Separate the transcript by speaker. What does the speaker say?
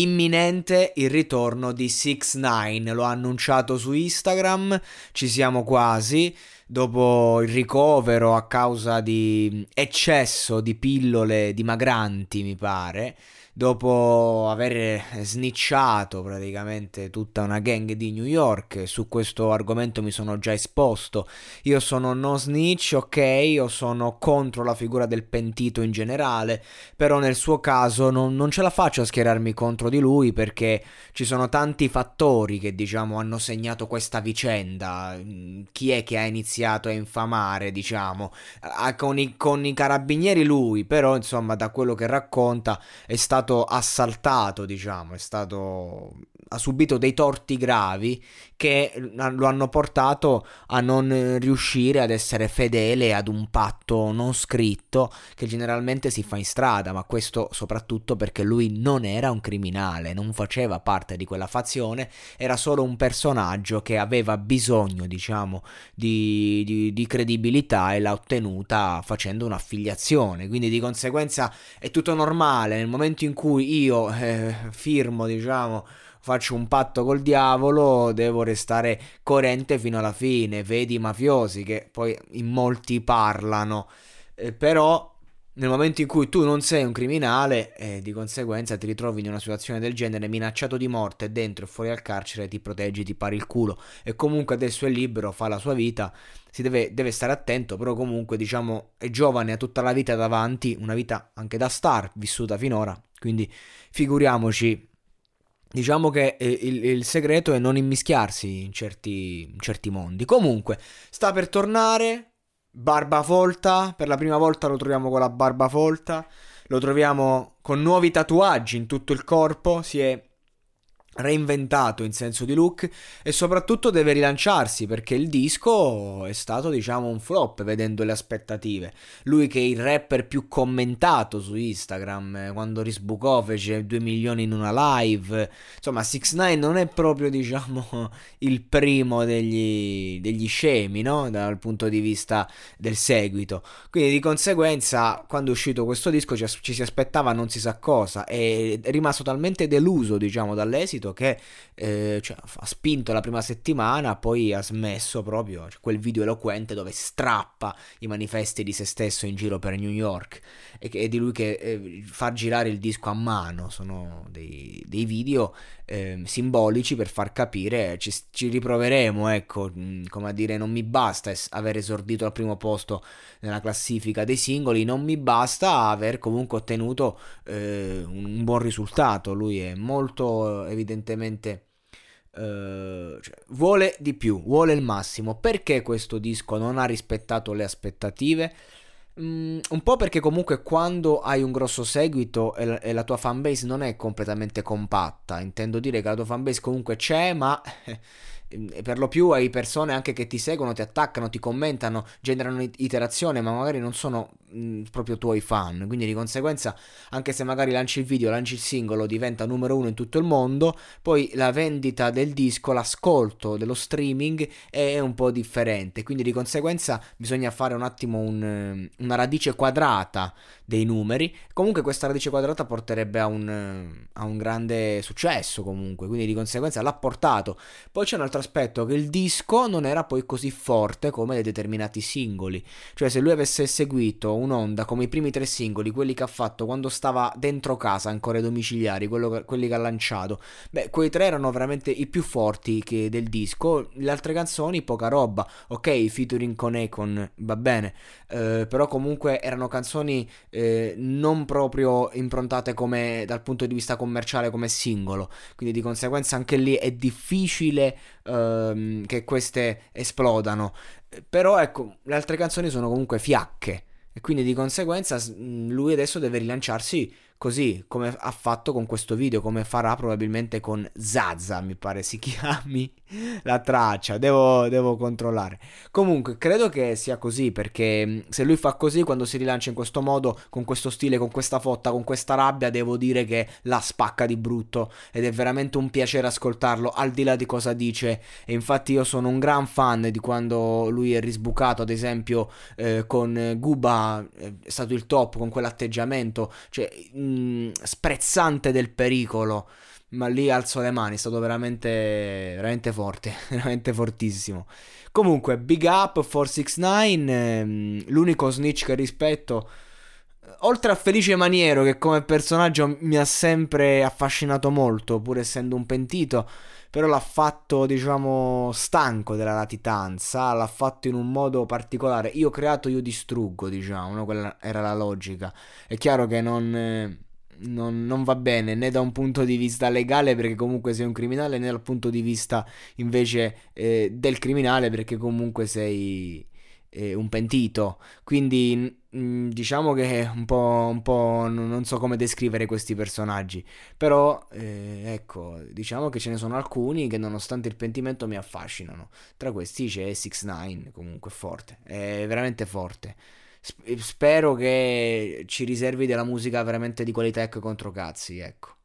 Speaker 1: Imminente il ritorno di 6 9 lo ha annunciato su Instagram, ci siamo quasi. Dopo il ricovero a causa di eccesso di pillole dimagranti, mi pare, dopo aver snicciato praticamente tutta una gang di New York, su questo argomento mi sono già esposto. Io sono no snitch, ok, io sono contro la figura del pentito in generale, però nel suo caso non, non ce la faccio a schierarmi contro di lui perché ci sono tanti fattori che diciamo hanno segnato questa vicenda. Chi è che ha iniziato a infamare, diciamo, con i, con i carabinieri lui, però insomma da quello che racconta è stato stato assaltato, diciamo, è stato ha subito dei torti gravi che lo hanno portato a non riuscire ad essere fedele ad un patto non scritto che generalmente si fa in strada, ma questo soprattutto perché lui non era un criminale, non faceva parte di quella fazione, era solo un personaggio che aveva bisogno, diciamo, di, di, di credibilità e l'ha ottenuta facendo un'affiliazione, quindi di conseguenza è tutto normale nel momento in cui io eh, firmo, diciamo, faccio un patto col diavolo, devo restare coerente fino alla fine. Vedi i mafiosi che poi in molti parlano, eh, però nel momento in cui tu non sei un criminale e eh, di conseguenza ti ritrovi in una situazione del genere minacciato di morte dentro e fuori al carcere ti proteggi, ti pari il culo e comunque adesso è libero, fa la sua vita, si deve, deve stare attento, però comunque diciamo è giovane, ha tutta la vita davanti, una vita anche da star vissuta finora, quindi figuriamoci Diciamo che eh, il, il, segreto è non immischiarsi in certi, in certi mondi. Comunque, sta per tornare. Barba folta. Per la prima volta lo troviamo con la barba folta. Lo troviamo con nuovi tatuaggi in tutto il corpo. Si è reinventato in senso di look e soprattutto deve rilanciarsi perché il disco è stato diciamo un flop vedendo le aspettative. Lui che è il rapper più commentato su Instagram eh, quando risbucò fece 2 milioni in una live. Insomma 6 9 non è proprio diciamo il primo degli, degli scemi no? dal punto di vista del seguito. Quindi di conseguenza quando è uscito questo disco ci, ci si aspettava non si sa cosa e è rimasto talmente deluso diciamo dall'esito subito che eh, cioè, ha spinto la prima settimana, poi ha smesso proprio cioè, quel video eloquente dove strappa i manifesti di se stesso in giro per New York e, e di lui che eh, fa girare il disco a mano. Sono dei, dei video eh, simbolici per far capire, ci, ci riproveremo, ecco, mm, come a dire, non mi basta es- aver esordito al primo posto nella classifica dei singoli, non mi basta aver comunque ottenuto eh, un buon risultato. Lui è molto evidentemente Uh, cioè, vuole di più, vuole il massimo. Perché questo disco non ha rispettato le aspettative? Mm, un po' perché comunque quando hai un grosso seguito e la, tua fanbase non è completamente compatta, intendo dire che la tua fanbase comunque c'è, ma per lo più hai persone anche che ti seguono, ti attaccano, ti commentano, generano iterazione, ma magari non sono mh, proprio tuoi fan. Quindi di conseguenza, anche se magari lanci il video, lanci il singolo, diventa numero uno in tutto il mondo, poi la vendita del disco, l'ascolto dello streaming è un po' differente. Quindi di conseguenza bisogna fare un attimo un, una radice quadrata dei numeri. Comunque questa radice quadrata porterebbe a un, a un grande successo comunque, quindi di conseguenza l'ha portato. Poi c'è un altro aspetto che il disco non era poi così forte come dei determinati singoli. Cioè se lui avesse seguito un'onda come i primi tre singoli, quelli che ha fatto quando stava dentro casa, ancora ai domiciliari, che, quelli che ha lanciato, beh, quei tre erano veramente i più forti del disco. Le altre canzoni, poca roba. Ok, featuring con Econ, va bene. Eh, però comunque erano canzoni eh, non proprio improntate come dal punto di vista commerciale come singolo. Quindi di conseguenza anche lì è difficile ehm, che queste esplodano. Però ecco, le altre canzoni sono comunque fiacche. E quindi di conseguenza lui adesso deve rilanciarsi così come ha fatto con questo video, come farà probabilmente con Zaza, mi pare si chiami la traccia, devo, devo, controllare. Comunque, credo che sia così perché mm, se lui fa così quando si rilancia in questo modo, con questo stile, con questa fotta, con questa rabbia, devo dire che la spacca di brutto ed è veramente un piacere ascoltarlo al di là di cosa dice. E infatti io sono un gran fan di quando lui è risbucato, ad esempio eh, con Guba eh, è stato il top con quell'atteggiamento, cioè mh, sprezzante del pericolo ma lì alzo le mani, è stato veramente, veramente forte, veramente fortissimo. Comunque, big up for 6 9 ehm, l'unico snitch che rispetto, oltre a Felice Maniero che come personaggio mi ha sempre affascinato molto, pur essendo un pentito, però l'ha fatto, diciamo, stanco della latitanza, l'ha fatto in un modo particolare. Io ho creato, io distruggo, diciamo, no? quella era la logica. È chiaro che non... Eh, non, non, va bene né da un punto di vista legale perché comunque sei un criminale né dal punto di vista invece eh, del criminale perché comunque sei eh, un pentito. Quindi mm, diciamo che è un po', un po' non so come descrivere questi personaggi. Però eh, ecco diciamo che ce ne sono alcuni che nonostante il pentimento mi affascinano. Tra questi c'è 6 9 comunque forte. È veramente forte. Spero che ci riservi della musica veramente di qualità e contro cazzi, ecco.